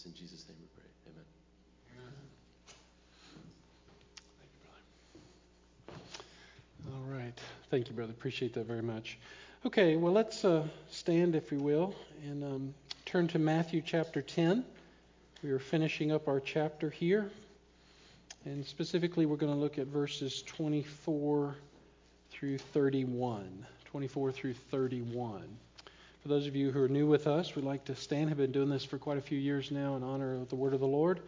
It's in Jesus' name we pray. Amen. Thank you, brother. All right. Thank you, brother. Appreciate that very much. Okay, well, let's uh, stand, if we will, and um, turn to Matthew chapter 10. We are finishing up our chapter here. And specifically, we're going to look at verses 24 through 31. 24 through 31. For those of you who are new with us, we'd like to stand. Have been doing this for quite a few years now in honor of the word of the Lord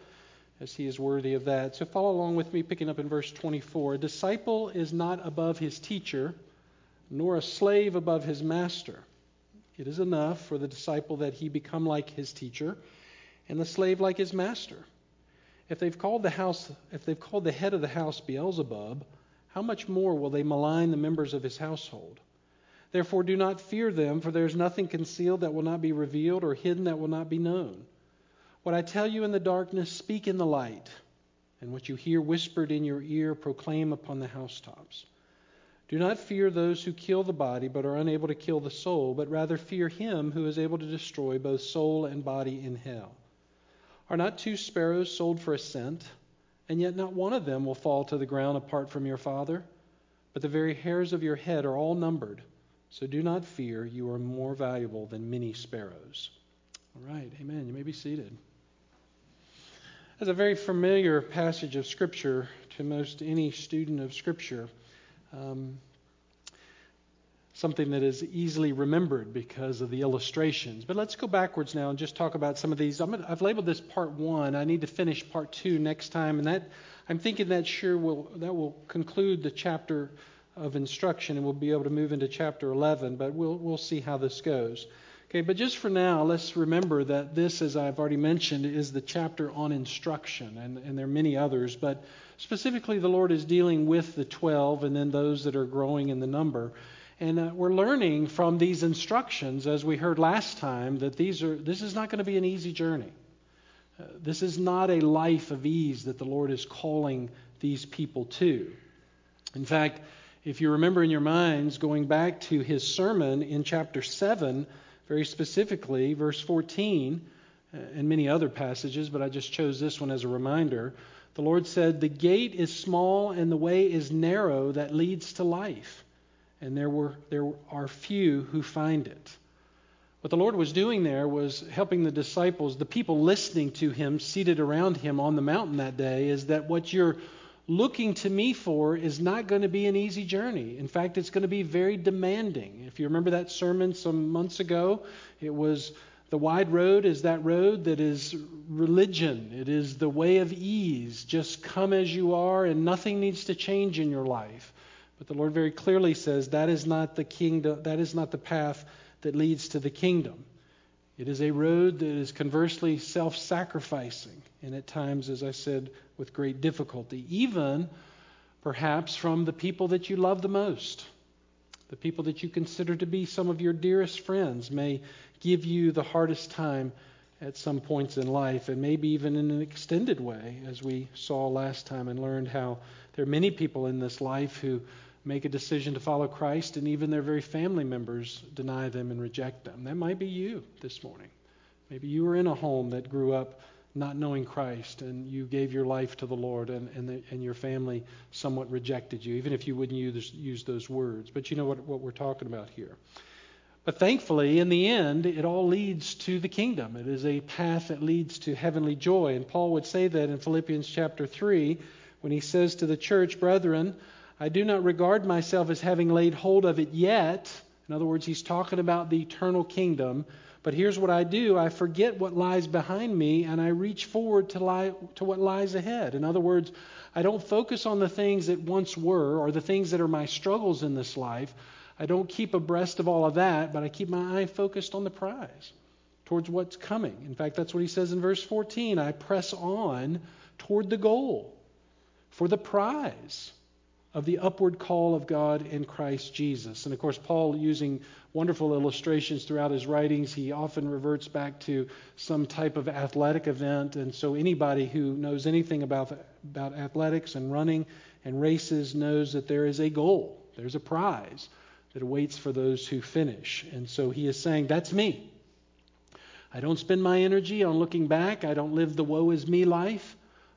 as he is worthy of that. So follow along with me, picking up in verse 24. A disciple is not above his teacher, nor a slave above his master. It is enough for the disciple that he become like his teacher, and the slave like his master. If they've called the house, if they've called the head of the house Beelzebub, how much more will they malign the members of his household? Therefore, do not fear them, for there is nothing concealed that will not be revealed, or hidden that will not be known. What I tell you in the darkness, speak in the light, and what you hear whispered in your ear, proclaim upon the housetops. Do not fear those who kill the body, but are unable to kill the soul, but rather fear him who is able to destroy both soul and body in hell. Are not two sparrows sold for a cent, and yet not one of them will fall to the ground apart from your Father? But the very hairs of your head are all numbered. So do not fear, you are more valuable than many sparrows. All right, amen. You may be seated. As a very familiar passage of Scripture to most any student of Scripture. Um, something that is easily remembered because of the illustrations. But let's go backwards now and just talk about some of these. i have labeled this part one. I need to finish part two next time, and that I'm thinking that sure will that will conclude the chapter of instruction, and we'll be able to move into chapter 11. But we'll we'll see how this goes. Okay, but just for now, let's remember that this, as I've already mentioned, is the chapter on instruction, and, and there are many others, but specifically the Lord is dealing with the 12 and then those that are growing in the number. And uh, we're learning from these instructions, as we heard last time, that these are, this is not going to be an easy journey. Uh, this is not a life of ease that the Lord is calling these people to. In fact, if you remember in your minds, going back to his sermon in chapter 7, very specifically, verse 14, uh, and many other passages, but I just chose this one as a reminder. The Lord said, The gate is small and the way is narrow that leads to life, and there, were, there are few who find it. What the Lord was doing there was helping the disciples, the people listening to him, seated around him on the mountain that day, is that what you're looking to me for is not going to be an easy journey. In fact, it's going to be very demanding. If you remember that sermon some months ago, it was the wide road is that road that is religion. It is the way of ease. Just come as you are and nothing needs to change in your life. But the Lord very clearly says that is not the kingdom, that is not the path that leads to the kingdom. It is a road that is conversely self sacrificing, and at times, as I said, with great difficulty, even perhaps from the people that you love the most. The people that you consider to be some of your dearest friends may give you the hardest time at some points in life, and maybe even in an extended way, as we saw last time and learned how there are many people in this life who make a decision to follow Christ, and even their very family members deny them and reject them. That might be you this morning. Maybe you were in a home that grew up not knowing Christ, and you gave your life to the Lord, and, and, the, and your family somewhat rejected you, even if you wouldn't use, use those words. But you know what, what we're talking about here. But thankfully, in the end, it all leads to the kingdom. It is a path that leads to heavenly joy. And Paul would say that in Philippians chapter 3 when he says to the church, Brethren, I do not regard myself as having laid hold of it yet. In other words, he's talking about the eternal kingdom. But here's what I do I forget what lies behind me and I reach forward to, lie, to what lies ahead. In other words, I don't focus on the things that once were or the things that are my struggles in this life. I don't keep abreast of all of that, but I keep my eye focused on the prize, towards what's coming. In fact, that's what he says in verse 14 I press on toward the goal for the prize of the upward call of God in Christ Jesus. And of course, Paul, using wonderful illustrations throughout his writings, he often reverts back to some type of athletic event. And so, anybody who knows anything about, about athletics and running and races knows that there is a goal, there's a prize that awaits for those who finish. And so, he is saying, That's me. I don't spend my energy on looking back. I don't live the woe is me life.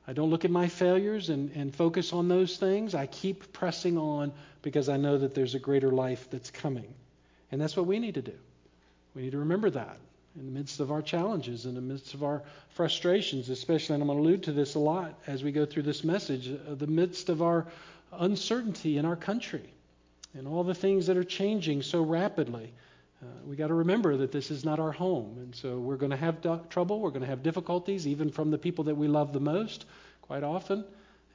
I don't look at my failures and, and focus on those things. I keep pressing on because I know that there's a greater life that's coming. And that's what we need to do. We need to remember that in the midst of our challenges, in the midst of our frustrations, especially, and I'm going to allude to this a lot as we go through this message, uh, the midst of our uncertainty in our country and all the things that are changing so rapidly. Uh, we got to remember that this is not our home, and so we're going to have do- trouble. We're going to have difficulties, even from the people that we love the most, quite often.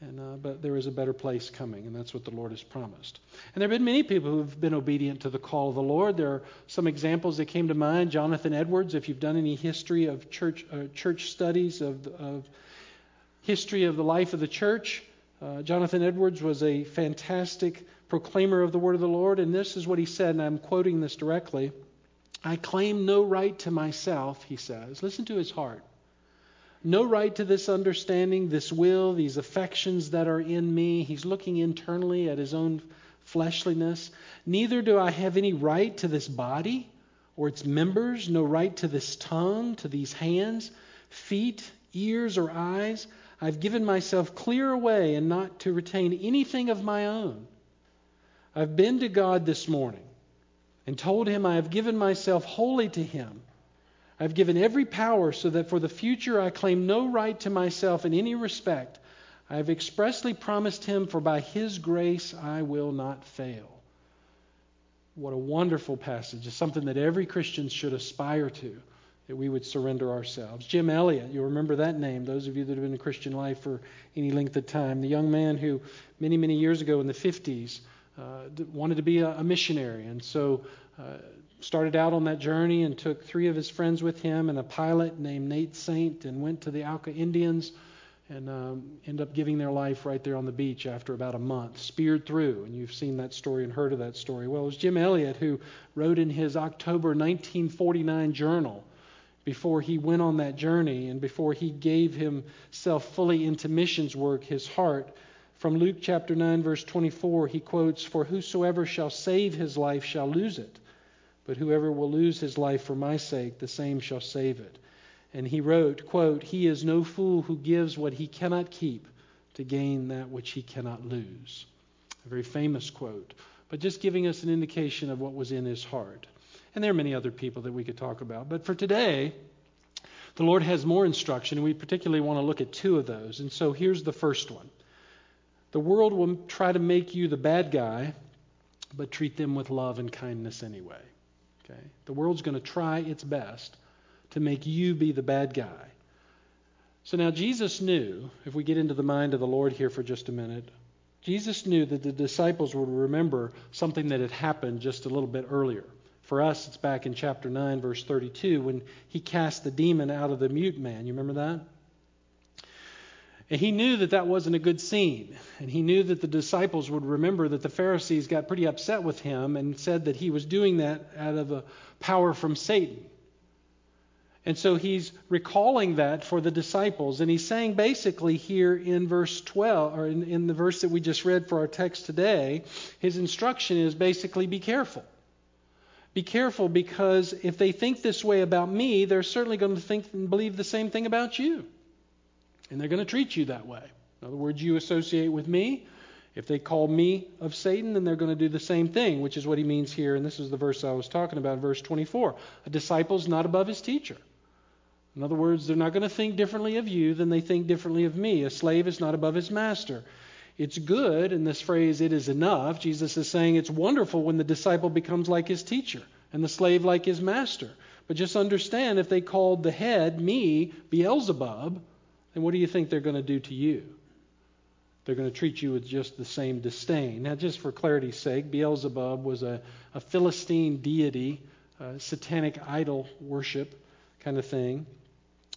And, uh, but there is a better place coming, and that's what the Lord has promised. And there have been many people who have been obedient to the call of the Lord. There are some examples that came to mind. Jonathan Edwards, if you've done any history of church uh, church studies of, of history of the life of the church, uh, Jonathan Edwards was a fantastic proclaimer of the word of the Lord, and this is what he said, and I'm quoting this directly. I claim no right to myself, he says. Listen to his heart. No right to this understanding, this will, these affections that are in me. He's looking internally at his own fleshliness. Neither do I have any right to this body or its members, no right to this tongue, to these hands, feet, ears, or eyes. I've given myself clear away and not to retain anything of my own. I've been to God this morning and told him I have given myself wholly to him. I've given every power so that for the future I claim no right to myself in any respect. I have expressly promised him, for by his grace I will not fail. What a wonderful passage. It's something that every Christian should aspire to, that we would surrender ourselves. Jim Elliot, you'll remember that name, those of you that have been in Christian life for any length of time. The young man who, many, many years ago in the 50s, uh, wanted to be a, a missionary, and so uh, started out on that journey and took three of his friends with him and a pilot named Nate Saint and went to the Auca Indians and um, up giving their life right there on the beach after about a month, speared through. And you've seen that story and heard of that story. Well, it was Jim Elliot who wrote in his October 1949 journal before he went on that journey and before he gave himself fully into missions work, his heart from Luke chapter 9, verse 24, he quotes, For whosoever shall save his life shall lose it, but whoever will lose his life for my sake, the same shall save it. And he wrote, quote, He is no fool who gives what he cannot keep to gain that which he cannot lose. A very famous quote, but just giving us an indication of what was in his heart. And there are many other people that we could talk about. But for today, the Lord has more instruction, and we particularly want to look at two of those. And so here's the first one the world will try to make you the bad guy, but treat them with love and kindness anyway. Okay? The world's going to try its best to make you be the bad guy. So now Jesus knew, if we get into the mind of the Lord here for just a minute, Jesus knew that the disciples would remember something that had happened just a little bit earlier. For us, it's back in chapter 9, verse 32, when he cast the demon out of the mute man. You remember that? And he knew that that wasn't a good scene. And he knew that the disciples would remember that the Pharisees got pretty upset with him and said that he was doing that out of a power from Satan. And so he's recalling that for the disciples. And he's saying basically here in verse 12, or in, in the verse that we just read for our text today, his instruction is basically be careful. Be careful because if they think this way about me, they're certainly going to think and believe the same thing about you. And they're going to treat you that way. In other words, you associate with me. If they call me of Satan, then they're going to do the same thing, which is what he means here. And this is the verse I was talking about, verse 24. A disciple is not above his teacher. In other words, they're not going to think differently of you than they think differently of me. A slave is not above his master. It's good, in this phrase, it is enough. Jesus is saying it's wonderful when the disciple becomes like his teacher and the slave like his master. But just understand if they called the head, me, Beelzebub, then what do you think they're going to do to you? They're going to treat you with just the same disdain. Now, just for clarity's sake, Beelzebub was a, a Philistine deity, satanic idol worship kind of thing.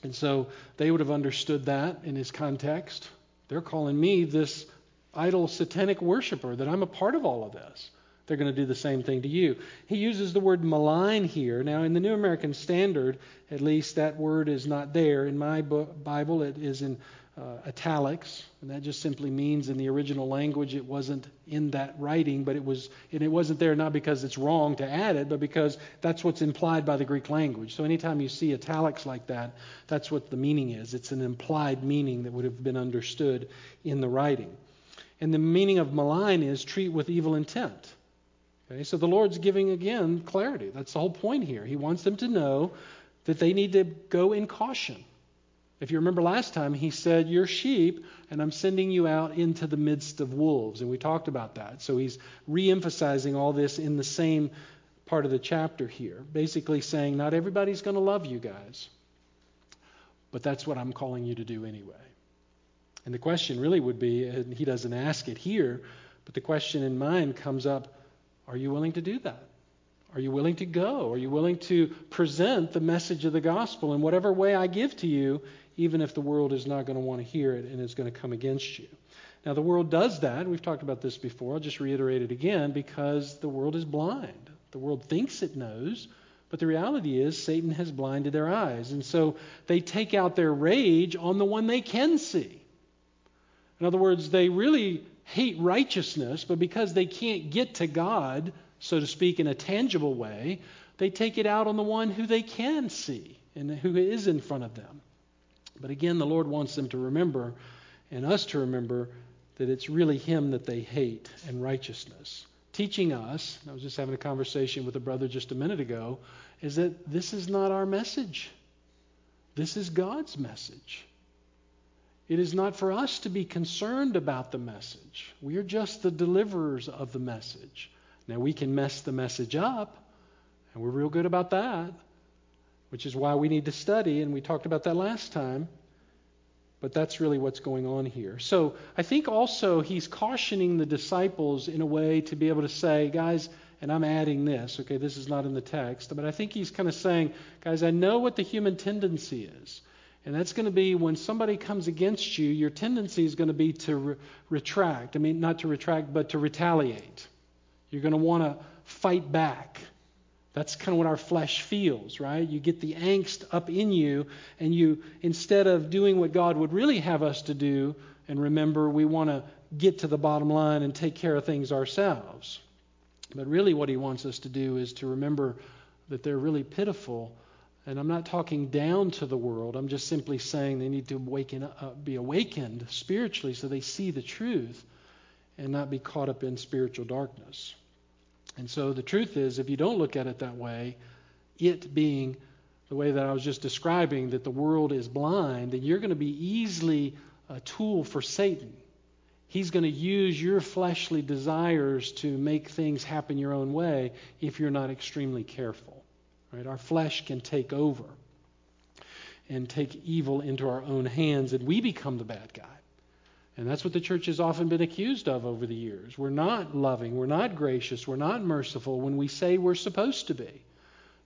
And so they would have understood that in his context. They're calling me this idol satanic worshiper, that I'm a part of all of this they're going to do the same thing to you. He uses the word malign here. Now, in the New American Standard, at least that word is not there. In my Bible, it is in uh, italics, and that just simply means in the original language it wasn't in that writing, but it was, and it wasn't there not because it's wrong to add it, but because that's what's implied by the Greek language. So anytime you see italics like that, that's what the meaning is. It's an implied meaning that would have been understood in the writing. And the meaning of malign is treat with evil intent. Okay, so the Lord's giving again clarity. That's the whole point here. He wants them to know that they need to go in caution. If you remember last time, he said, You're sheep, and I'm sending you out into the midst of wolves. And we talked about that. So he's re emphasizing all this in the same part of the chapter here, basically saying, Not everybody's going to love you guys, but that's what I'm calling you to do anyway. And the question really would be, and he doesn't ask it here, but the question in mind comes up Are you willing to do that? Are you willing to go? Are you willing to present the message of the gospel in whatever way I give to you, even if the world is not going to want to hear it and is going to come against you? Now, the world does that. We've talked about this before. I'll just reiterate it again because the world is blind. The world thinks it knows, but the reality is Satan has blinded their eyes. And so they take out their rage on the one they can see. In other words, they really hate righteousness, but because they can't get to God, so to speak, in a tangible way, they take it out on the one who they can see and who is in front of them. But again, the Lord wants them to remember, and us to remember, that it's really Him that they hate and righteousness. Teaching us, I was just having a conversation with a brother just a minute ago, is that this is not our message. This is God's message. It is not for us to be concerned about the message. We are just the deliverers of the message. Now, we can mess the message up, and we're real good about that, which is why we need to study, and we talked about that last time. But that's really what's going on here. So I think also he's cautioning the disciples in a way to be able to say, guys, and I'm adding this, okay, this is not in the text, but I think he's kind of saying, guys, I know what the human tendency is. And that's going to be when somebody comes against you, your tendency is going to be to re- retract. I mean, not to retract, but to retaliate. You're going to want to fight back. That's kind of what our flesh feels, right? You get the angst up in you, and you, instead of doing what God would really have us to do, and remember, we want to get to the bottom line and take care of things ourselves. But really, what He wants us to do is to remember that they're really pitiful. And I'm not talking down to the world. I'm just simply saying they need to awaken, uh, be awakened spiritually so they see the truth and not be caught up in spiritual darkness. And so the truth is, if you don't look at it that way, it being the way that I was just describing, that the world is blind, then you're going to be easily a tool for Satan. He's going to use your fleshly desires to make things happen your own way if you're not extremely careful. Right? Our flesh can take over and take evil into our own hands, and we become the bad guy. And that's what the church has often been accused of over the years. We're not loving, we're not gracious, we're not merciful when we say we're supposed to be.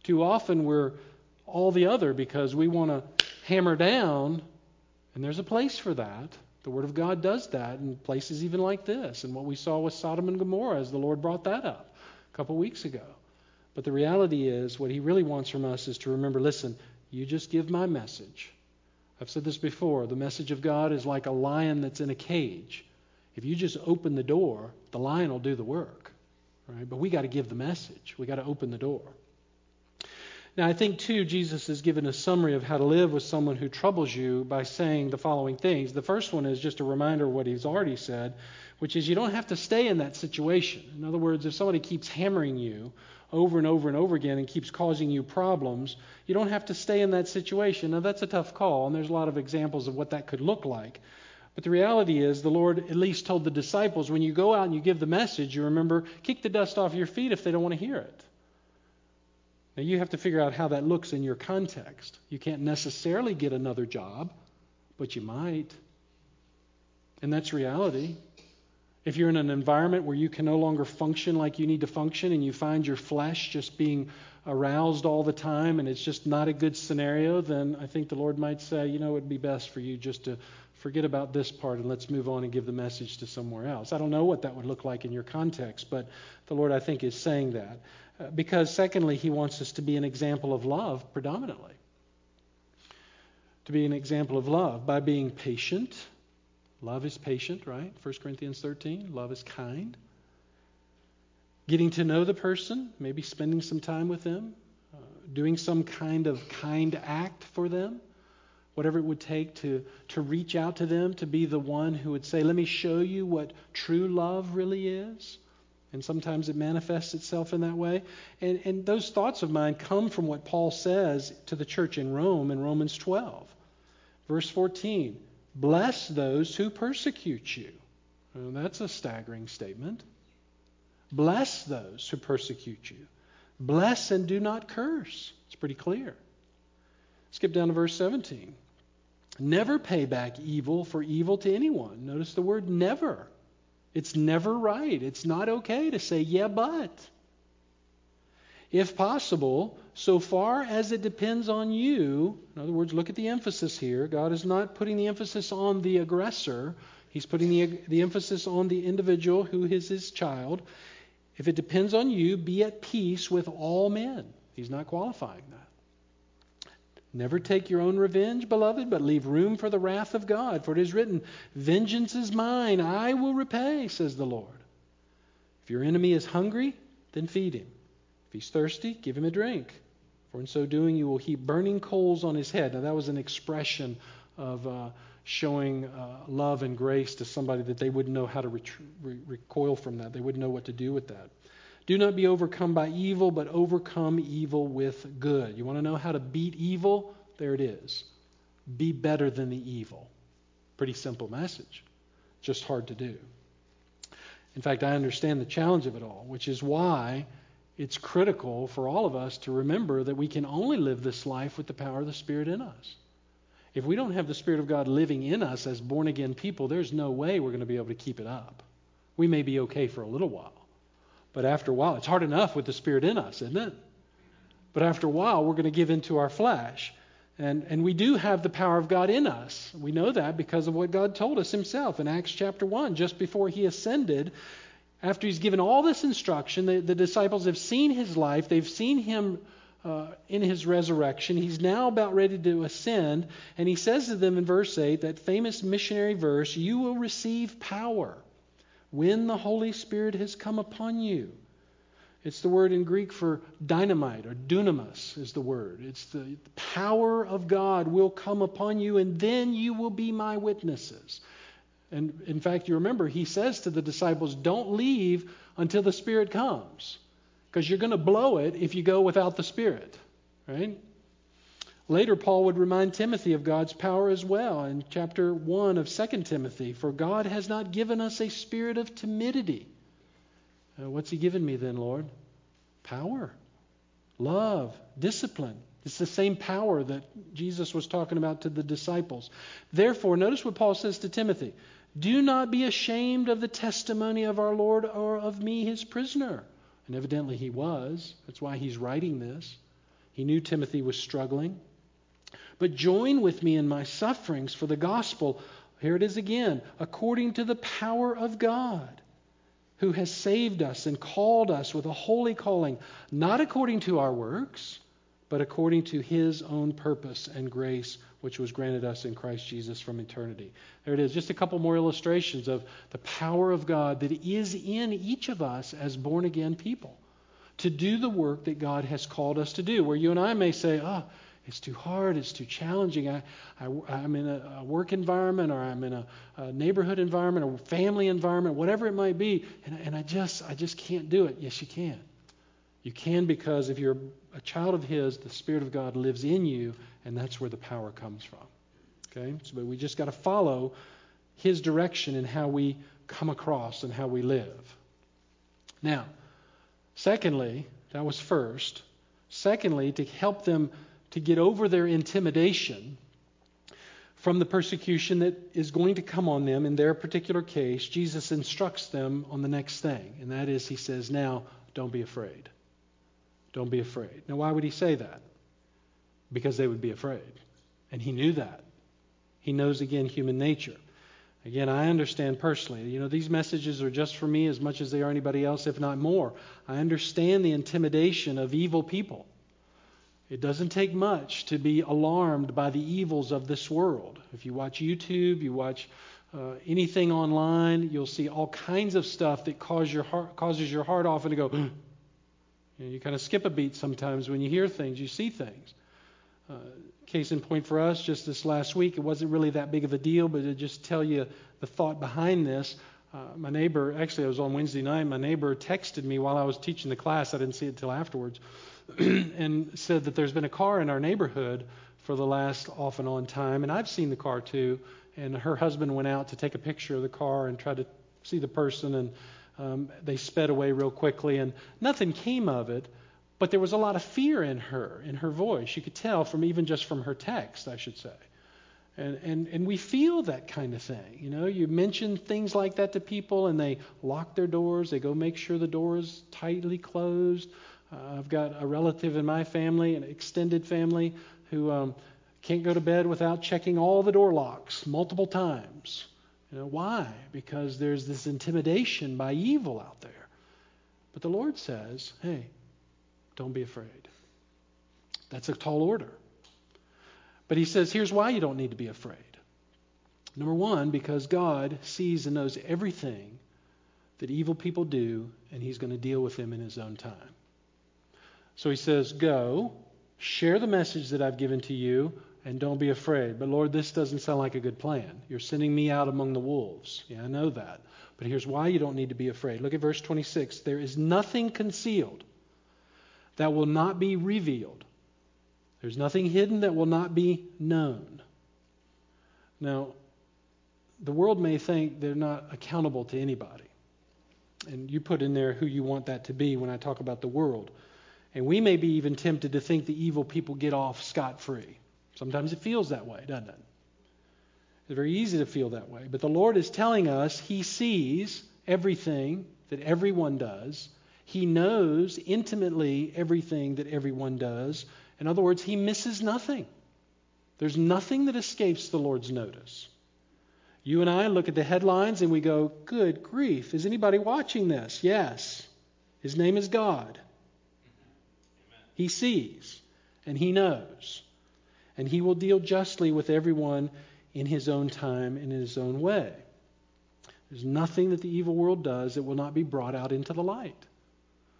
Too often we're all the other because we want to hammer down, and there's a place for that. The Word of God does that in places even like this, and what we saw with Sodom and Gomorrah as the Lord brought that up a couple weeks ago. But the reality is, what He really wants from us is to remember listen, you just give my message. I've said this before. The message of God is like a lion that's in a cage. If you just open the door, the lion will do the work. Right? But we got to give the message. We got to open the door. Now, I think, too, Jesus has given a summary of how to live with someone who troubles you by saying the following things. The first one is just a reminder of what he's already said, which is you don't have to stay in that situation. In other words, if somebody keeps hammering you over and over and over again and keeps causing you problems, you don't have to stay in that situation. Now, that's a tough call, and there's a lot of examples of what that could look like. But the reality is, the Lord at least told the disciples when you go out and you give the message, you remember, kick the dust off your feet if they don't want to hear it. Now, you have to figure out how that looks in your context. You can't necessarily get another job, but you might. And that's reality. If you're in an environment where you can no longer function like you need to function and you find your flesh just being aroused all the time and it's just not a good scenario, then I think the Lord might say, you know, it'd be best for you just to forget about this part and let's move on and give the message to somewhere else. I don't know what that would look like in your context, but the Lord, I think, is saying that. Uh, because, secondly, He wants us to be an example of love predominantly to be an example of love by being patient. Love is patient, right? 1 Corinthians 13. Love is kind. Getting to know the person, maybe spending some time with them, uh, doing some kind of kind act for them, whatever it would take to, to reach out to them, to be the one who would say, Let me show you what true love really is. And sometimes it manifests itself in that way. And, and those thoughts of mine come from what Paul says to the church in Rome in Romans 12. Verse 14 Bless those who persecute you. Well, that's a staggering statement. Bless those who persecute you. Bless and do not curse. It's pretty clear. Skip down to verse 17. Never pay back evil for evil to anyone. Notice the word never. It's never right. It's not okay to say, yeah, but. If possible, so far as it depends on you, in other words, look at the emphasis here. God is not putting the emphasis on the aggressor, He's putting the, the emphasis on the individual who is His child. If it depends on you, be at peace with all men. He's not qualifying that. Never take your own revenge, beloved, but leave room for the wrath of God. For it is written, Vengeance is mine, I will repay, says the Lord. If your enemy is hungry, then feed him. If he's thirsty, give him a drink. For in so doing, you will heap burning coals on his head. Now, that was an expression of uh, showing uh, love and grace to somebody that they wouldn't know how to re- recoil from that. They wouldn't know what to do with that. Do not be overcome by evil, but overcome evil with good. You want to know how to beat evil? There it is. Be better than the evil. Pretty simple message. Just hard to do. In fact, I understand the challenge of it all, which is why it's critical for all of us to remember that we can only live this life with the power of the Spirit in us. If we don't have the Spirit of God living in us as born again people, there's no way we're going to be able to keep it up. We may be okay for a little while, but after a while, it's hard enough with the Spirit in us, isn't it? But after a while, we're going to give into our flesh. And, and we do have the power of God in us. We know that because of what God told us Himself in Acts chapter 1. Just before He ascended, after he's given all this instruction, the, the disciples have seen his life, they've seen him uh, in his resurrection. He's now about ready to ascend, and he says to them in verse 8, that famous missionary verse, You will receive power when the Holy Spirit has come upon you. It's the word in Greek for dynamite, or dunamis is the word. It's the, the power of God will come upon you, and then you will be my witnesses. And in fact, you remember, he says to the disciples, Don't leave until the Spirit comes, because you're going to blow it if you go without the Spirit. Right? Later, Paul would remind Timothy of God's power as well in chapter 1 of 2 Timothy. For God has not given us a spirit of timidity. Uh, what's He given me then, Lord? Power, love, discipline. It's the same power that Jesus was talking about to the disciples. Therefore, notice what Paul says to Timothy do not be ashamed of the testimony of our Lord or of me, his prisoner. And evidently he was. That's why he's writing this. He knew Timothy was struggling. But join with me in my sufferings for the gospel. Here it is again according to the power of God, who has saved us and called us with a holy calling, not according to our works, but according to his own purpose and grace which was granted us in Christ Jesus from eternity. There it is, just a couple more illustrations of the power of God that is in each of us as born again people to do the work that God has called us to do. Where you and I may say, oh, it's too hard, it's too challenging. I, I, am in a, a, work environment or I'm in a, a, neighborhood environment, or family environment, whatever it might be, and, and I, just, I just can't do it. Yes, you can. You can because if you're a child of His, the Spirit of God lives in you, and that's where the power comes from. Okay? So, but we just got to follow His direction in how we come across and how we live. Now, secondly, that was first. Secondly, to help them to get over their intimidation from the persecution that is going to come on them in their particular case, Jesus instructs them on the next thing. And that is, He says, Now, don't be afraid. Don't be afraid. Now, why would he say that? Because they would be afraid. And he knew that. He knows, again, human nature. Again, I understand personally. You know, these messages are just for me as much as they are anybody else, if not more. I understand the intimidation of evil people. It doesn't take much to be alarmed by the evils of this world. If you watch YouTube, you watch uh, anything online, you'll see all kinds of stuff that cause your heart, causes your heart often to go. you, know, you kind of skip a beat sometimes when you hear things, you see things. Uh, case in point for us, just this last week, it wasn't really that big of a deal, but to just tell you the thought behind this. Uh, my neighbor, actually, I was on Wednesday night. My neighbor texted me while I was teaching the class. I didn't see it until afterwards, and said that there's been a car in our neighborhood for the last off and on time, and I've seen the car too. And her husband went out to take a picture of the car and tried to see the person, and um, they sped away real quickly, and nothing came of it. But there was a lot of fear in her, in her voice. You could tell from even just from her text, I should say. And, and, and we feel that kind of thing. You know, you mention things like that to people and they lock their doors. They go make sure the door is tightly closed. Uh, I've got a relative in my family, an extended family, who um, can't go to bed without checking all the door locks multiple times. You know, why? Because there's this intimidation by evil out there. But the Lord says, hey, don't be afraid. That's a tall order. But he says, here's why you don't need to be afraid. Number one, because God sees and knows everything that evil people do, and he's going to deal with them in his own time. So he says, Go, share the message that I've given to you, and don't be afraid. But Lord, this doesn't sound like a good plan. You're sending me out among the wolves. Yeah, I know that. But here's why you don't need to be afraid. Look at verse 26. There is nothing concealed that will not be revealed. There's nothing hidden that will not be known. Now, the world may think they're not accountable to anybody. And you put in there who you want that to be when I talk about the world. And we may be even tempted to think the evil people get off scot free. Sometimes it feels that way, doesn't it? It's very easy to feel that way. But the Lord is telling us He sees everything that everyone does, he knows intimately everything that everyone does. In other words, He misses nothing. There's nothing that escapes the Lord's notice. You and I look at the headlines and we go, Good grief, is anybody watching this? Yes. His name is God. He sees and He knows. And He will deal justly with everyone in His own time and in His own way. There's nothing that the evil world does that will not be brought out into the light.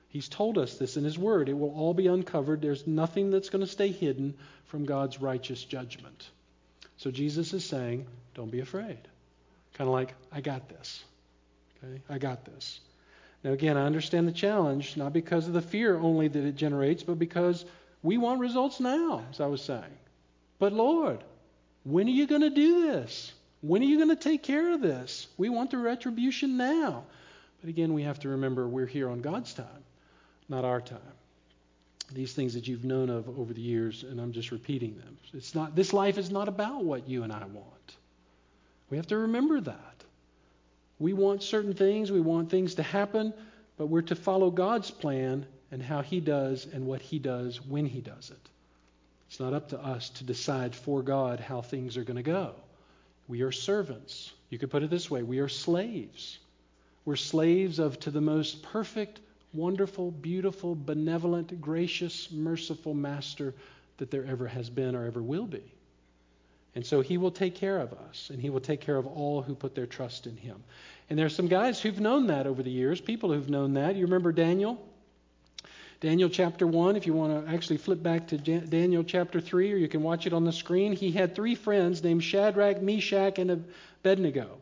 He's told us this in His Word. It will all be uncovered. There's nothing that's going to stay hidden from God's righteous judgment. So Jesus is saying, don't be afraid. Kind of like, I got this. Okay? I got this. Now, again, I understand the challenge, not because of the fear only that it generates, but because we want results now, as I was saying. But Lord, when are you going to do this? When are you going to take care of this? We want the retribution now. But again, we have to remember we're here on God's time not our time. These things that you've known of over the years, and I'm just repeating them. It's not, this life is not about what you and I want. We have to remember that. We want certain things, we want things to happen, but we're to follow God's plan and how He does and what He does when He does it. It's not up to us to decide for God how things are going to go. We are servants. You could put it this way we are slaves. We're slaves of to the most perfect wonderful, beautiful, benevolent, gracious, merciful master that there ever has been or ever will be. And so he will take care of us, and he will take care of all who put their trust in him. And there's some guys who've known that over the years, people who've known that. You remember Daniel? Daniel chapter 1, if you want to actually flip back to Daniel chapter 3, or you can watch it on the screen. He had three friends named Shadrach, Meshach, and Abednego.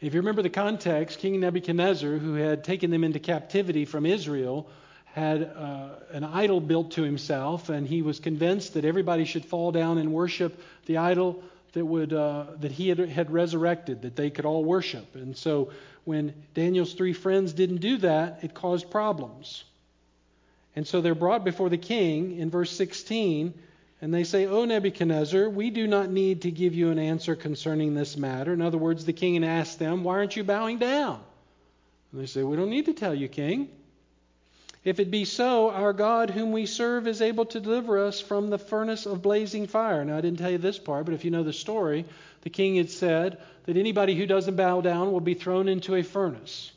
If you remember the context, King Nebuchadnezzar, who had taken them into captivity from Israel, had uh, an idol built to himself, and he was convinced that everybody should fall down and worship the idol that would uh, that he had, had resurrected, that they could all worship. And so, when Daniel's three friends didn't do that, it caused problems. And so they're brought before the king in verse 16 and they say, O Nebuchadnezzar, we do not need to give you an answer concerning this matter. In other words, the king asked them, Why aren't you bowing down? And they say, We don't need to tell you, king. If it be so, our God, whom we serve, is able to deliver us from the furnace of blazing fire. Now, I didn't tell you this part, but if you know the story, the king had said that anybody who doesn't bow down will be thrown into a furnace.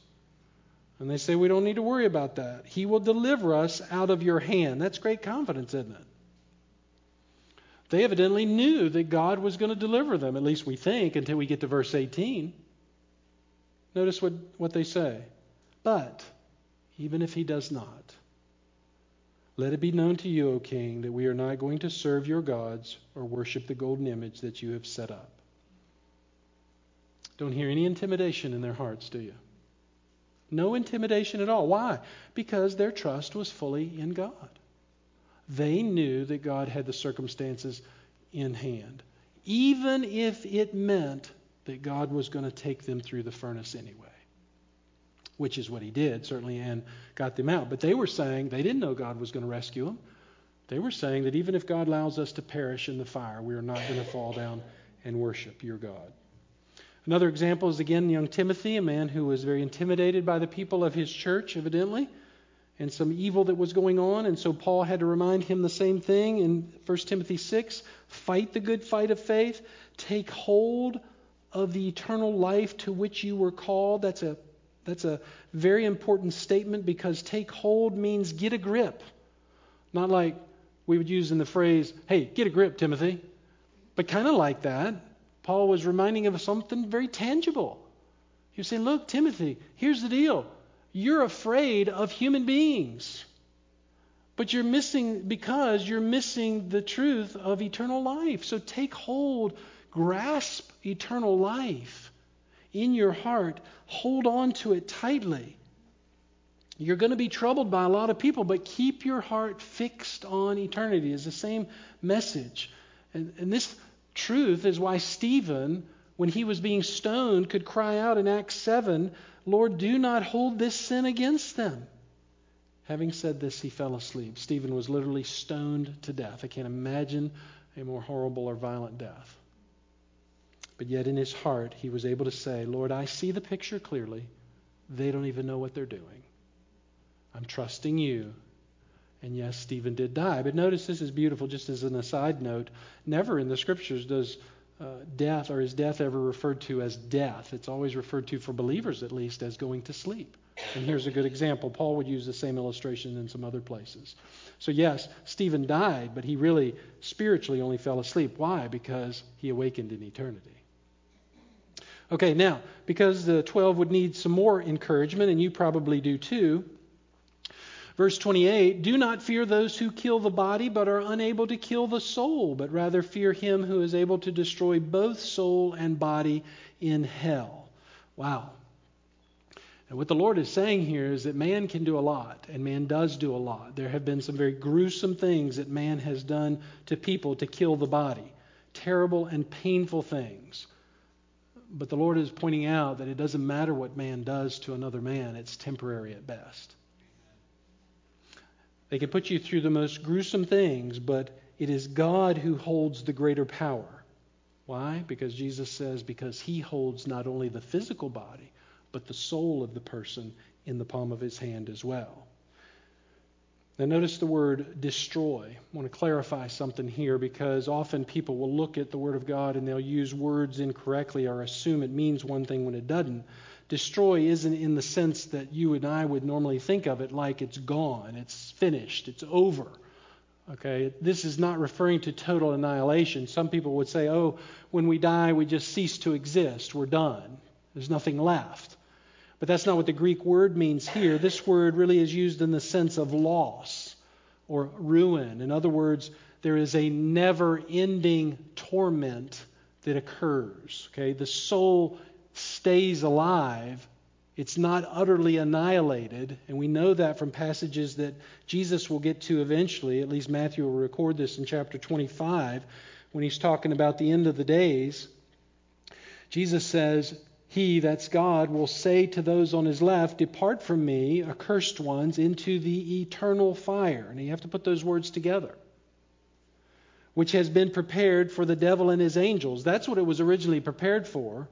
And they say, We don't need to worry about that. He will deliver us out of your hand. That's great confidence, isn't it? They evidently knew that God was going to deliver them, at least we think, until we get to verse 18. Notice what, what they say. But, even if he does not, let it be known to you, O king, that we are not going to serve your gods or worship the golden image that you have set up. Don't hear any intimidation in their hearts, do you? No intimidation at all. Why? Because their trust was fully in God. They knew that God had the circumstances in hand, even if it meant that God was going to take them through the furnace anyway, which is what he did, certainly, and got them out. But they were saying they didn't know God was going to rescue them. They were saying that even if God allows us to perish in the fire, we are not going to fall down and worship your God. Another example is again young Timothy, a man who was very intimidated by the people of his church, evidently, and some evil that was going on. And so Paul had to remind him the same thing in 1 Timothy 6 fight the good fight of faith, take hold of the eternal life to which you were called. That's a that's a very important statement because take hold means get a grip. Not like we would use in the phrase, hey, get a grip, Timothy. But kind of like that. Paul was reminding him of something very tangible. He was saying, Look, Timothy, here's the deal. You're afraid of human beings. But you're missing because you're missing the truth of eternal life. So take hold, grasp eternal life in your heart, hold on to it tightly. You're going to be troubled by a lot of people, but keep your heart fixed on eternity, is the same message. And, and this truth is why Stephen, when he was being stoned, could cry out in Acts 7, Lord, do not hold this sin against them. Having said this, he fell asleep. Stephen was literally stoned to death. I can't imagine a more horrible or violent death. But yet, in his heart, he was able to say, Lord, I see the picture clearly. They don't even know what they're doing. I'm trusting you and yes, Stephen did die. But notice this is beautiful, just as an aside note. Never in the scriptures does uh, death or is death ever referred to as death. It's always referred to, for believers at least, as going to sleep. And here's a good example. Paul would use the same illustration in some other places. So, yes, Stephen died, but he really spiritually only fell asleep. Why? Because he awakened in eternity. Okay, now, because the 12 would need some more encouragement, and you probably do too, Verse 28 Do not fear those who kill the body, but are unable to kill the soul, but rather fear him who is able to destroy both soul and body in hell. Wow. And what the Lord is saying here is that man can do a lot, and man does do a lot. There have been some very gruesome things that man has done to people to kill the body, terrible and painful things. But the Lord is pointing out that it doesn't matter what man does to another man, it's temporary at best. They can put you through the most gruesome things, but it is God who holds the greater power. Why? Because Jesus says, because he holds not only the physical body, but the soul of the person in the palm of his hand as well. Now, notice the word destroy. I want to clarify something here because often people will look at the Word of God and they'll use words incorrectly or assume it means one thing when it doesn't. Destroy isn't in the sense that you and I would normally think of it like it's gone, it's finished, it's over. Okay, this is not referring to total annihilation. Some people would say, oh, when we die, we just cease to exist. We're done. There's nothing left. But that's not what the Greek word means here. This word really is used in the sense of loss or ruin. In other words, there is a never ending torment that occurs. Okay, the soul stays alive. It's not utterly annihilated, and we know that from passages that Jesus will get to eventually. At least Matthew will record this in chapter 25 when he's talking about the end of the days. Jesus says, He, that's God, will say to those on his left, Depart from me, accursed ones, into the eternal fire. And you have to put those words together. Which has been prepared for the devil and his angels. That's what it was originally prepared for.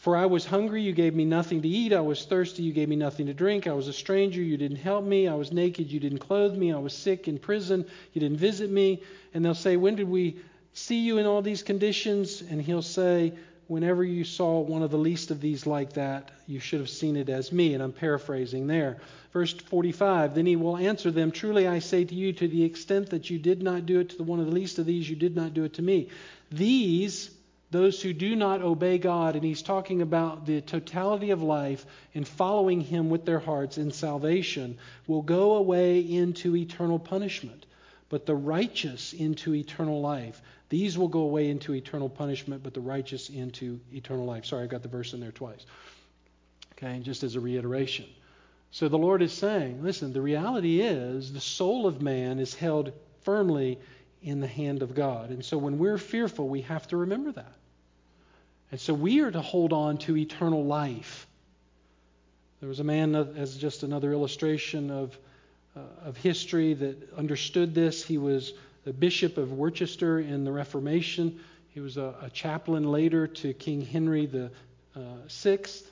For I was hungry, you gave me nothing to eat. I was thirsty, you gave me nothing to drink. I was a stranger, you didn't help me. I was naked, you didn't clothe me. I was sick in prison, you didn't visit me. And they'll say, When did we see you in all these conditions? And he'll say, whenever you saw one of the least of these like that, you should have seen it as me. And I'm paraphrasing there. Verse 45 Then he will answer them Truly I say to you, to the extent that you did not do it to the one of the least of these, you did not do it to me. These those who do not obey God, and he's talking about the totality of life and following him with their hearts in salvation, will go away into eternal punishment, but the righteous into eternal life. These will go away into eternal punishment, but the righteous into eternal life. Sorry, I got the verse in there twice. Okay, just as a reiteration. So the Lord is saying, listen, the reality is the soul of man is held firmly in the hand of God. And so when we're fearful, we have to remember that. And so we are to hold on to eternal life. There was a man, as just another illustration of, uh, of history, that understood this. He was the Bishop of Worcester in the Reformation. He was a, a chaplain later to King Henry the uh, Sixth.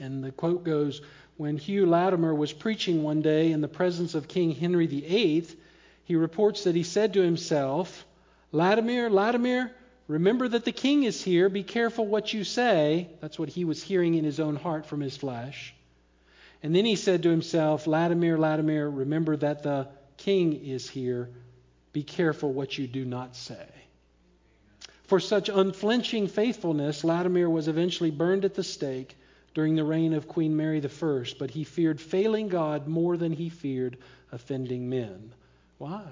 And the quote goes When Hugh Latimer was preaching one day in the presence of King Henry VIII, he reports that he said to himself, Latimer, Latimer, Remember that the king is here. Be careful what you say. That's what he was hearing in his own heart from his flesh. And then he said to himself, Latimer, Latimer, remember that the king is here. Be careful what you do not say. For such unflinching faithfulness, Latimer was eventually burned at the stake during the reign of Queen Mary I, but he feared failing God more than he feared offending men. Why?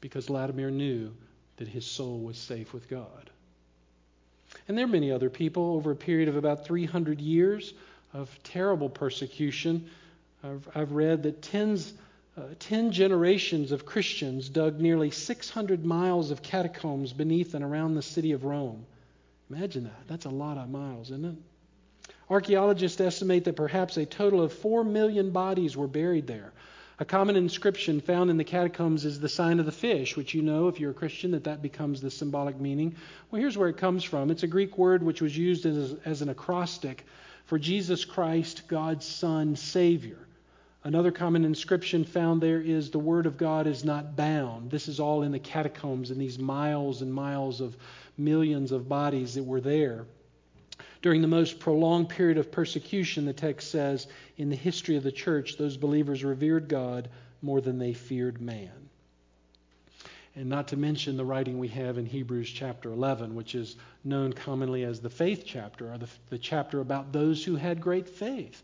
Because Latimer knew that his soul was safe with God. And there are many other people over a period of about 300 years of terrible persecution. I've, I've read that tens, uh, 10 generations of Christians dug nearly 600 miles of catacombs beneath and around the city of Rome. Imagine that. That's a lot of miles, isn't it? Archaeologists estimate that perhaps a total of 4 million bodies were buried there. A common inscription found in the catacombs is the sign of the fish, which you know, if you're a Christian, that that becomes the symbolic meaning. Well, here's where it comes from it's a Greek word which was used as, as an acrostic for Jesus Christ, God's Son, Savior. Another common inscription found there is the Word of God is not bound. This is all in the catacombs and these miles and miles of millions of bodies that were there. During the most prolonged period of persecution, the text says, in the history of the church, those believers revered God more than they feared man. And not to mention the writing we have in Hebrews chapter 11, which is known commonly as the faith chapter, or the, the chapter about those who had great faith.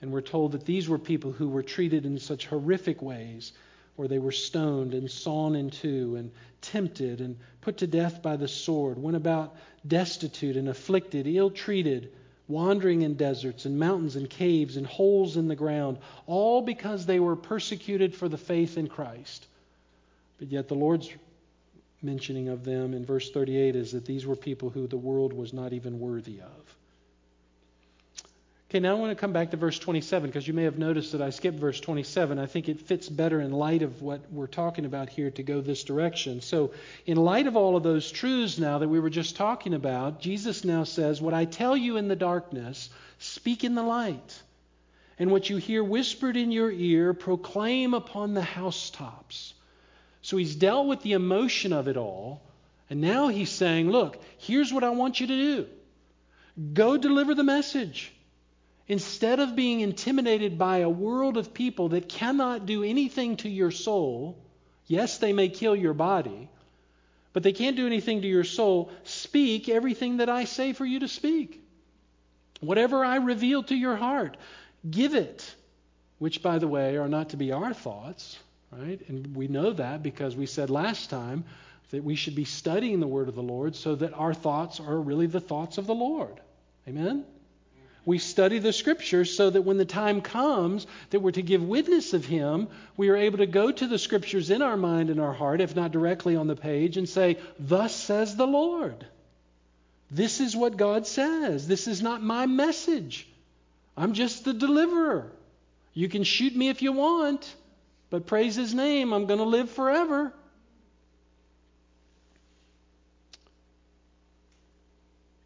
And we're told that these were people who were treated in such horrific ways where they were stoned and sawn in two and tempted and put to death by the sword, went about destitute and afflicted, ill treated, wandering in deserts and mountains and caves and holes in the ground, all because they were persecuted for the faith in Christ. But yet the Lord's mentioning of them in verse 38 is that these were people who the world was not even worthy of. Okay, now I want to come back to verse 27 because you may have noticed that I skipped verse 27. I think it fits better in light of what we're talking about here to go this direction. So, in light of all of those truths now that we were just talking about, Jesus now says, What I tell you in the darkness, speak in the light. And what you hear whispered in your ear, proclaim upon the housetops. So, he's dealt with the emotion of it all. And now he's saying, Look, here's what I want you to do go deliver the message. Instead of being intimidated by a world of people that cannot do anything to your soul, yes, they may kill your body, but they can't do anything to your soul, speak everything that I say for you to speak. Whatever I reveal to your heart, give it, which, by the way, are not to be our thoughts, right? And we know that because we said last time that we should be studying the word of the Lord so that our thoughts are really the thoughts of the Lord. Amen? We study the scriptures so that when the time comes that we're to give witness of him, we are able to go to the scriptures in our mind and our heart, if not directly on the page, and say, Thus says the Lord. This is what God says. This is not my message. I'm just the deliverer. You can shoot me if you want, but praise his name. I'm going to live forever.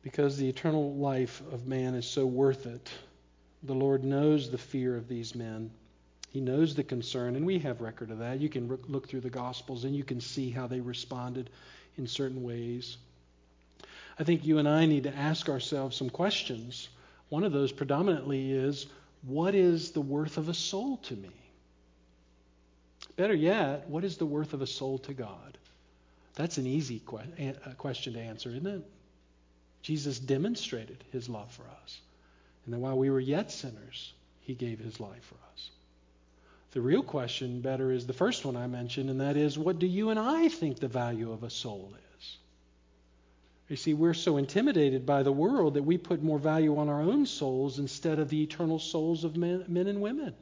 Because the eternal life of man is so worth it. The Lord knows the fear of these men. He knows the concern, and we have record of that. You can look through the Gospels and you can see how they responded in certain ways. I think you and I need to ask ourselves some questions. One of those predominantly is what is the worth of a soul to me? Better yet, what is the worth of a soul to God? That's an easy que- question to answer, isn't it? Jesus demonstrated his love for us. And that while we were yet sinners, he gave his life for us. The real question, better, is the first one I mentioned, and that is what do you and I think the value of a soul is? You see, we're so intimidated by the world that we put more value on our own souls instead of the eternal souls of men, men and women.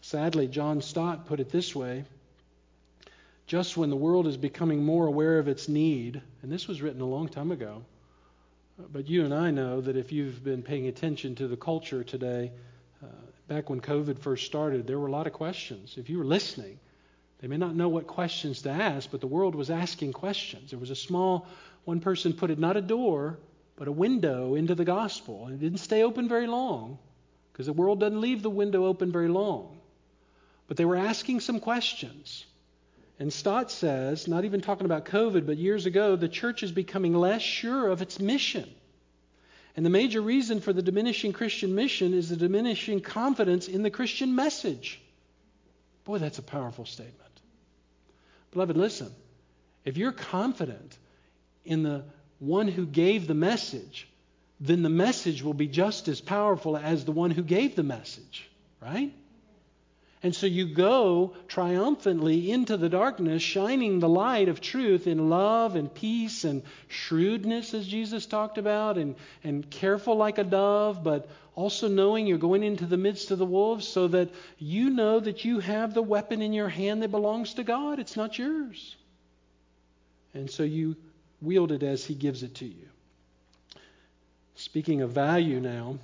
Sadly, John Stott put it this way just when the world is becoming more aware of its need, and this was written a long time ago, but you and I know that if you've been paying attention to the culture today, uh, back when COVID first started, there were a lot of questions. If you were listening, they may not know what questions to ask, but the world was asking questions. There was a small, one person put it not a door, but a window into the gospel. And it didn't stay open very long because the world doesn't leave the window open very long. But they were asking some questions. And Stott says, not even talking about COVID, but years ago, the church is becoming less sure of its mission. And the major reason for the diminishing Christian mission is the diminishing confidence in the Christian message. Boy, that's a powerful statement. Beloved, listen. If you're confident in the one who gave the message, then the message will be just as powerful as the one who gave the message, right? And so you go triumphantly into the darkness, shining the light of truth in love and peace and shrewdness, as Jesus talked about, and, and careful like a dove, but also knowing you're going into the midst of the wolves so that you know that you have the weapon in your hand that belongs to God. It's not yours. And so you wield it as He gives it to you. Speaking of value now,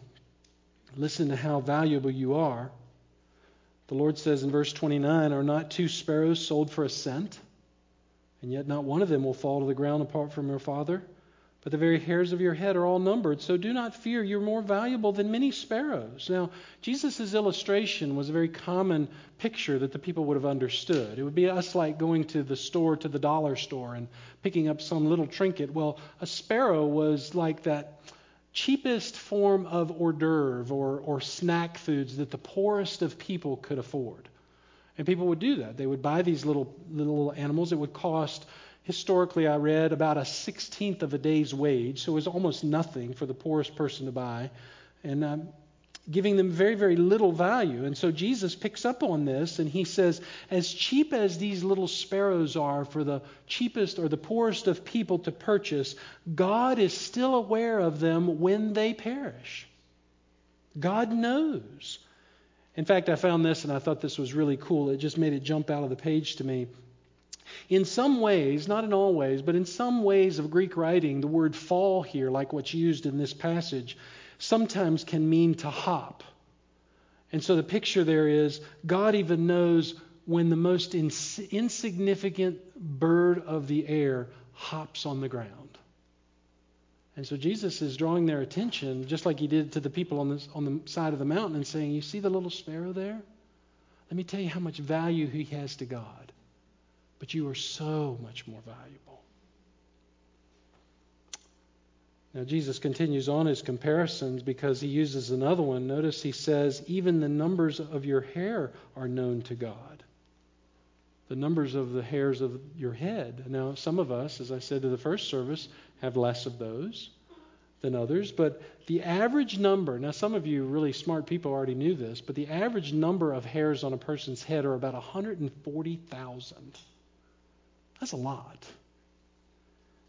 listen to how valuable you are. The Lord says in verse 29 Are not two sparrows sold for a cent? And yet not one of them will fall to the ground apart from your Father. But the very hairs of your head are all numbered. So do not fear, you're more valuable than many sparrows. Now, Jesus' illustration was a very common picture that the people would have understood. It would be us like going to the store, to the dollar store, and picking up some little trinket. Well, a sparrow was like that cheapest form of hors d'oeuvre or, or snack foods that the poorest of people could afford. And people would do that. They would buy these little little animals. It would cost, historically, I read, about a sixteenth of a day's wage. So it was almost nothing for the poorest person to buy. And um, giving them very, very little value. And so Jesus picks up on this and he says, as cheap as these little sparrows are for the cheapest or the poorest of people to purchase, God is still aware of them when they perish. God knows. In fact, I found this and I thought this was really cool. It just made it jump out of the page to me. In some ways, not in all ways, but in some ways of Greek writing, the word fall here, like what's used in this passage, sometimes can mean to hop. And so the picture there is God even knows when the most ins- insignificant bird of the air hops on the ground. And so Jesus is drawing their attention, just like he did to the people on, this, on the side of the mountain, and saying, You see the little sparrow there? Let me tell you how much value he has to God. But you are so much more valuable. Now, Jesus continues on his comparisons because he uses another one. Notice he says, Even the numbers of your hair are known to God. The numbers of the hairs of your head. Now, some of us, as I said to the first service, have less of those than others, but the average number, now some of you really smart people already knew this, but the average number of hairs on a person's head are about 140,000. That's a lot.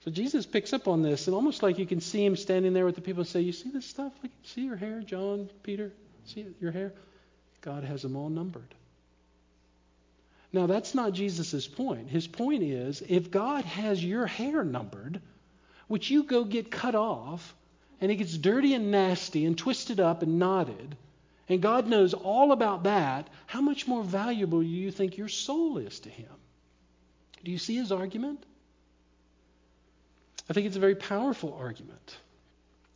Jesus picks up on this, and almost like you can see him standing there with the people and say, You see this stuff? Like, see your hair, John, Peter? See your hair? God has them all numbered. Now, that's not Jesus' point. His point is if God has your hair numbered, which you go get cut off, and it gets dirty and nasty and twisted up and knotted, and God knows all about that, how much more valuable do you think your soul is to Him? Do you see his argument? I think it's a very powerful argument.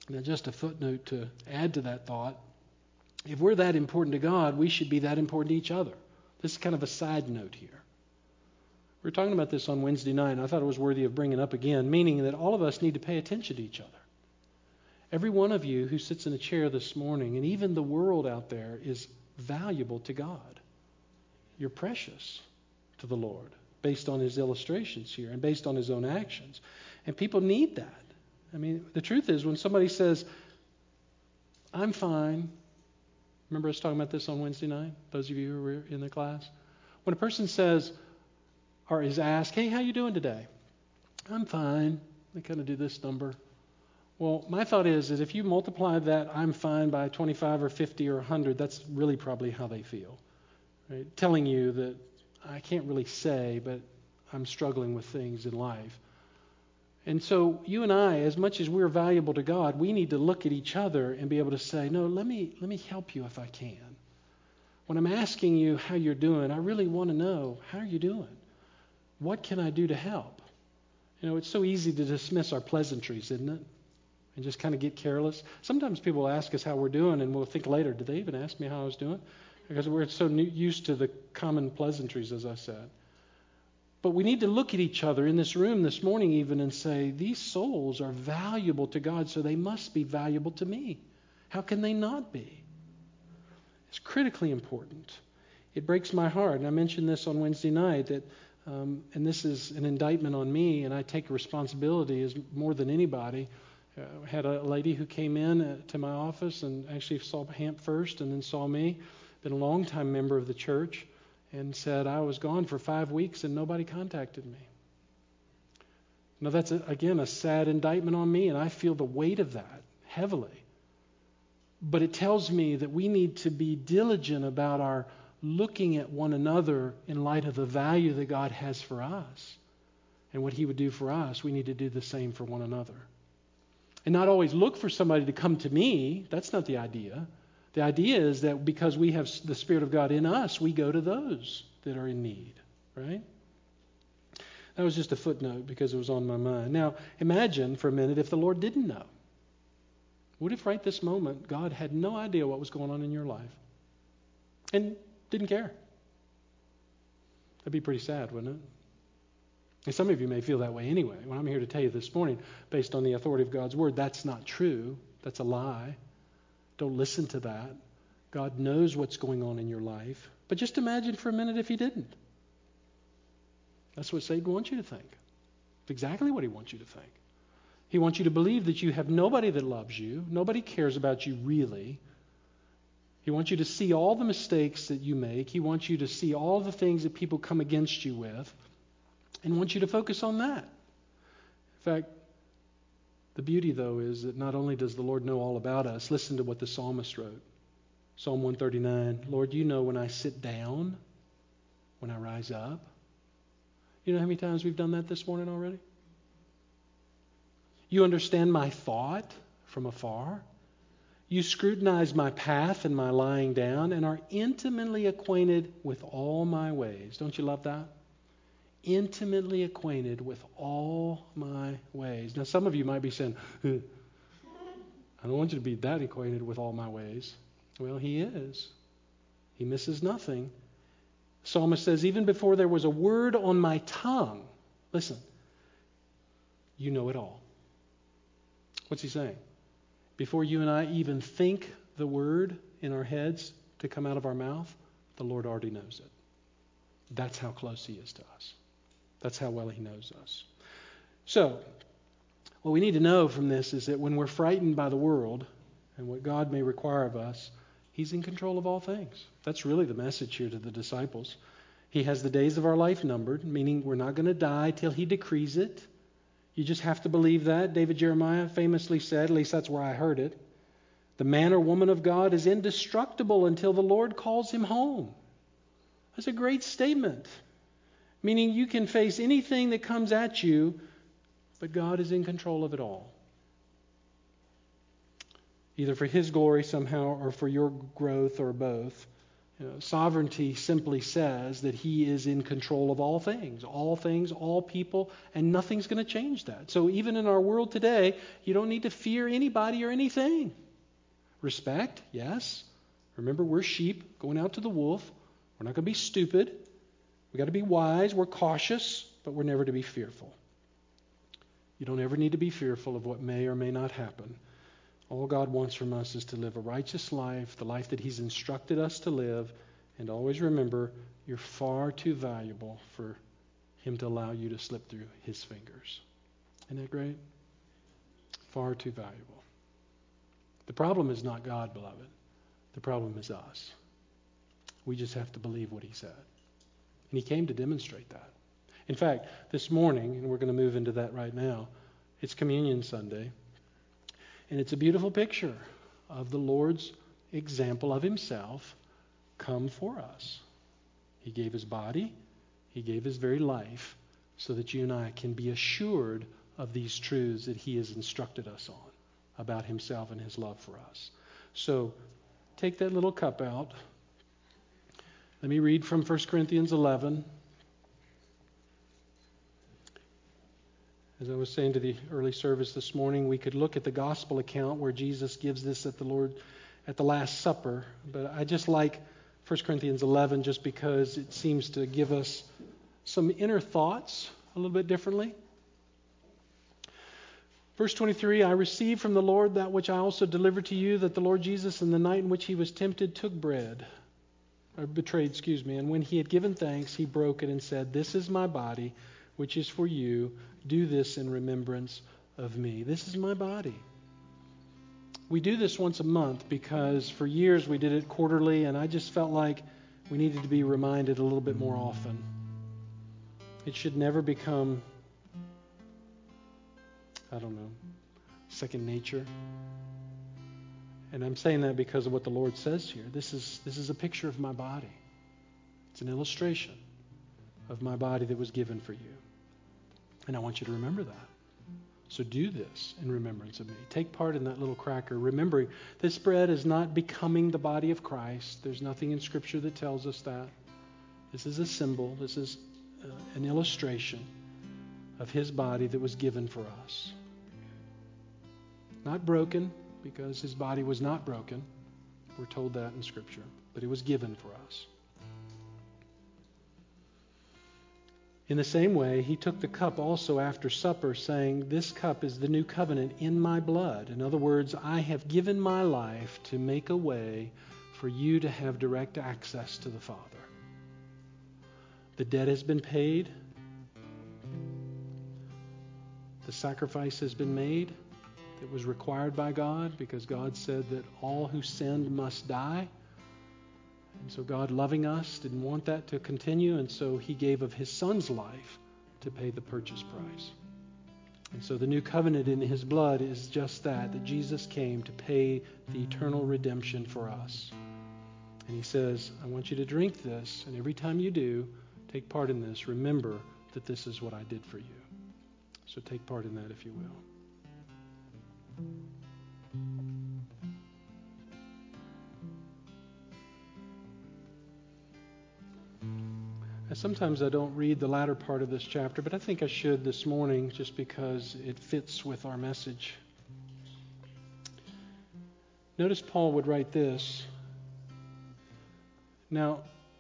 Now, just a footnote to add to that thought. If we're that important to God, we should be that important to each other. This is kind of a side note here. We were talking about this on Wednesday night, and I thought it was worthy of bringing up again, meaning that all of us need to pay attention to each other. Every one of you who sits in a chair this morning, and even the world out there, is valuable to God. You're precious to the Lord based on his illustrations here and based on his own actions. And people need that. I mean, the truth is, when somebody says, I'm fine, remember us talking about this on Wednesday night, those of you who were in the class? When a person says, or is asked, hey, how you doing today? I'm fine. They kind of do this number. Well, my thought is that if you multiply that I'm fine by 25 or 50 or 100, that's really probably how they feel. Right? Telling you that I can't really say, but I'm struggling with things in life. And so, you and I, as much as we're valuable to God, we need to look at each other and be able to say, No, let me, let me help you if I can. When I'm asking you how you're doing, I really want to know how are you doing? What can I do to help? You know, it's so easy to dismiss our pleasantries, isn't it? And just kind of get careless. Sometimes people ask us how we're doing, and we'll think later, did they even ask me how I was doing? Because we're so used to the common pleasantries, as I said. But we need to look at each other in this room this morning, even, and say, These souls are valuable to God, so they must be valuable to me. How can they not be? It's critically important. It breaks my heart. And I mentioned this on Wednesday night that, um, and this is an indictment on me, and I take responsibility as more than anybody. Uh, had a lady who came in uh, to my office and actually saw Hamp first and then saw me, been a long time member of the church and said, I was gone for five weeks and nobody contacted me. Now, that's, a, again, a sad indictment on me, and I feel the weight of that heavily. But it tells me that we need to be diligent about our looking at one another in light of the value that God has for us and what He would do for us. We need to do the same for one another. And not always look for somebody to come to me. That's not the idea. The idea is that because we have the Spirit of God in us, we go to those that are in need, right? That was just a footnote because it was on my mind. Now, imagine for a minute if the Lord didn't know. What if right this moment God had no idea what was going on in your life and didn't care? That'd be pretty sad, wouldn't it? And some of you may feel that way anyway. When I'm here to tell you this morning, based on the authority of God's word, that's not true. That's a lie. Don't listen to that. God knows what's going on in your life. But just imagine for a minute if He didn't. That's what Satan wants you to think. It's exactly what he wants you to think. He wants you to believe that you have nobody that loves you, nobody cares about you really. He wants you to see all the mistakes that you make. He wants you to see all the things that people come against you with and wants you to focus on that. In fact, the beauty, though, is that not only does the Lord know all about us, listen to what the psalmist wrote Psalm 139 Lord, you know when I sit down, when I rise up. You know how many times we've done that this morning already? You understand my thought from afar. You scrutinize my path and my lying down and are intimately acquainted with all my ways. Don't you love that? Intimately acquainted with all my ways. Now, some of you might be saying, I don't want you to be that acquainted with all my ways. Well, he is. He misses nothing. Psalmist says, even before there was a word on my tongue, listen, you know it all. What's he saying? Before you and I even think the word in our heads to come out of our mouth, the Lord already knows it. That's how close he is to us. That's how well He knows us. So, what we need to know from this is that when we're frightened by the world and what God may require of us, He's in control of all things. That's really the message here to the disciples. He has the days of our life numbered, meaning we're not going to die till He decrees it. You just have to believe that. David Jeremiah famously said, at least that's where I heard it, the man or woman of God is indestructible until the Lord calls him home. That's a great statement. Meaning you can face anything that comes at you, but God is in control of it all. Either for His glory somehow or for your growth or both. You know, sovereignty simply says that He is in control of all things, all things, all people, and nothing's going to change that. So even in our world today, you don't need to fear anybody or anything. Respect, yes. Remember, we're sheep going out to the wolf. We're not going to be stupid. We've got to be wise, we're cautious, but we're never to be fearful. You don't ever need to be fearful of what may or may not happen. All God wants from us is to live a righteous life, the life that He's instructed us to live, and always remember you're far too valuable for Him to allow you to slip through His fingers. Isn't that great? Far too valuable. The problem is not God, beloved. The problem is us. We just have to believe what He said. And He came to demonstrate that. In fact, this morning, and we're going to move into that right now, it's Communion Sunday. And it's a beautiful picture of the Lord's example of Himself come for us. He gave His body, He gave His very life, so that you and I can be assured of these truths that He has instructed us on about Himself and His love for us. So take that little cup out. Let me read from 1 Corinthians 11. As I was saying to the early service this morning, we could look at the gospel account where Jesus gives this at the Lord at the Last Supper, but I just like 1 Corinthians 11 just because it seems to give us some inner thoughts a little bit differently. Verse 23 I received from the Lord that which I also delivered to you, that the Lord Jesus, in the night in which he was tempted, took bread, or betrayed, excuse me, and when he had given thanks, he broke it and said, This is my body, which is for you. Do this in remembrance of me. This is my body. We do this once a month because for years we did it quarterly, and I just felt like we needed to be reminded a little bit more often. It should never become I don't know, second nature. And I'm saying that because of what the Lord says here. This is, this is a picture of my body, it's an illustration of my body that was given for you. And I want you to remember that. So do this in remembrance of me. Take part in that little cracker, remembering this bread is not becoming the body of Christ. There's nothing in Scripture that tells us that. This is a symbol, this is uh, an illustration of his body that was given for us. Not broken, because his body was not broken. We're told that in Scripture. But it was given for us. In the same way, he took the cup also after supper, saying, This cup is the new covenant in my blood. In other words, I have given my life to make a way for you to have direct access to the Father. The debt has been paid, the sacrifice has been made that was required by God because God said that all who sinned must die. And so God, loving us, didn't want that to continue, and so He gave of His Son's life to pay the purchase price. And so the new covenant in His blood is just that, that Jesus came to pay the eternal redemption for us. And He says, I want you to drink this, and every time you do, take part in this, remember that this is what I did for you. So take part in that if you will. Sometimes I don't read the latter part of this chapter, but I think I should this morning just because it fits with our message. Notice Paul would write this Now,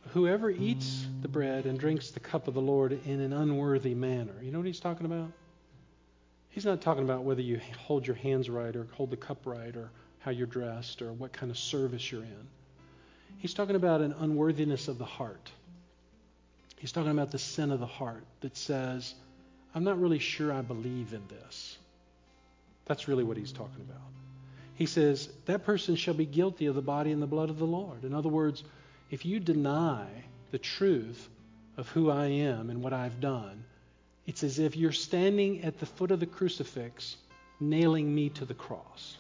whoever eats the bread and drinks the cup of the Lord in an unworthy manner. You know what he's talking about? He's not talking about whether you hold your hands right or hold the cup right or how you're dressed or what kind of service you're in. He's talking about an unworthiness of the heart. He's talking about the sin of the heart that says, I'm not really sure I believe in this. That's really what he's talking about. He says, that person shall be guilty of the body and the blood of the Lord. In other words, if you deny the truth of who I am and what I've done, it's as if you're standing at the foot of the crucifix, nailing me to the cross.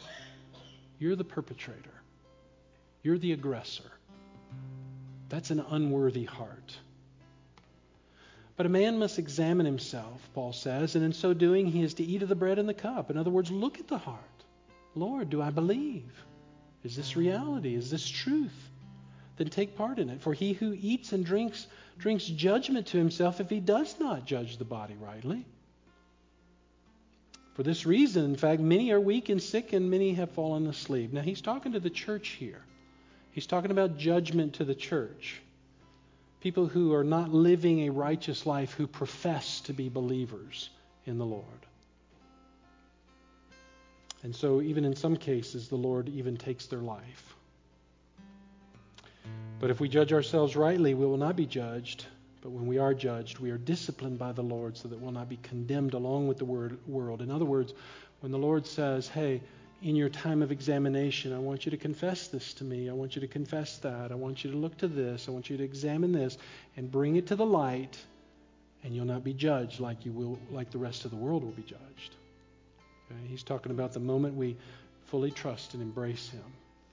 You're the perpetrator, you're the aggressor. That's an unworthy heart. But a man must examine himself, Paul says, and in so doing, he is to eat of the bread and the cup. In other words, look at the heart. Lord, do I believe? Is this reality? Is this truth? Then take part in it. For he who eats and drinks drinks judgment to himself if he does not judge the body rightly. For this reason, in fact, many are weak and sick, and many have fallen asleep. Now, he's talking to the church here. He's talking about judgment to the church. people who are not living a righteous life who profess to be believers in the Lord. And so, even in some cases, the Lord even takes their life. But if we judge ourselves rightly, we will not be judged. But when we are judged, we are disciplined by the Lord so that we'll not be condemned along with the world. In other words, when the Lord says, Hey, in your time of examination, I want you to confess this to me. I want you to confess that. I want you to look to this. I want you to examine this and bring it to the light, and you'll not be judged like you will like the rest of the world will be judged. Okay? He's talking about the moment we fully trust and embrace him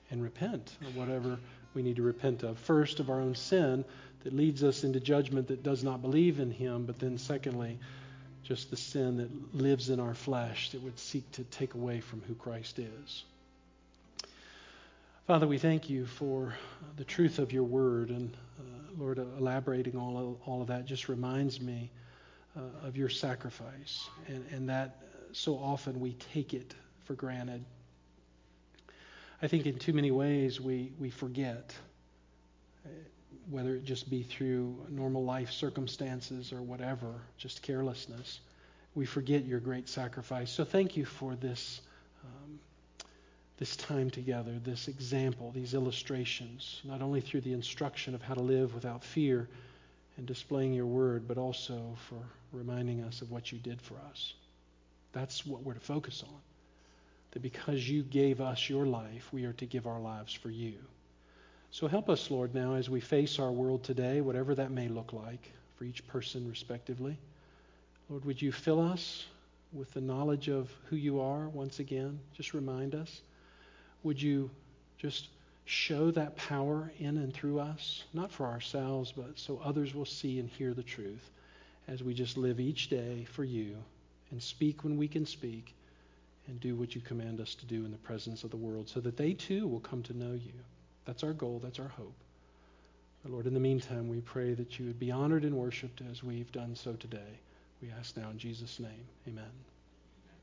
and repent of whatever we need to repent of. First of our own sin that leads us into judgment that does not believe in him, but then secondly, just the sin that lives in our flesh that would seek to take away from who Christ is. Father, we thank you for the truth of your word. And uh, Lord, elaborating all of, all of that just reminds me uh, of your sacrifice and, and that so often we take it for granted. I think in too many ways we, we forget whether it just be through normal life circumstances or whatever, just carelessness, we forget your great sacrifice. So thank you for this, um, this time together, this example, these illustrations, not only through the instruction of how to live without fear and displaying your word, but also for reminding us of what you did for us. That's what we're to focus on. That because you gave us your life, we are to give our lives for you. So help us, Lord, now as we face our world today, whatever that may look like for each person respectively. Lord, would you fill us with the knowledge of who you are once again? Just remind us. Would you just show that power in and through us, not for ourselves, but so others will see and hear the truth as we just live each day for you and speak when we can speak and do what you command us to do in the presence of the world so that they too will come to know you. That's our goal. That's our hope. But Lord, in the meantime, we pray that you would be honored and worshiped as we've done so today. We ask now in Jesus' name. Amen.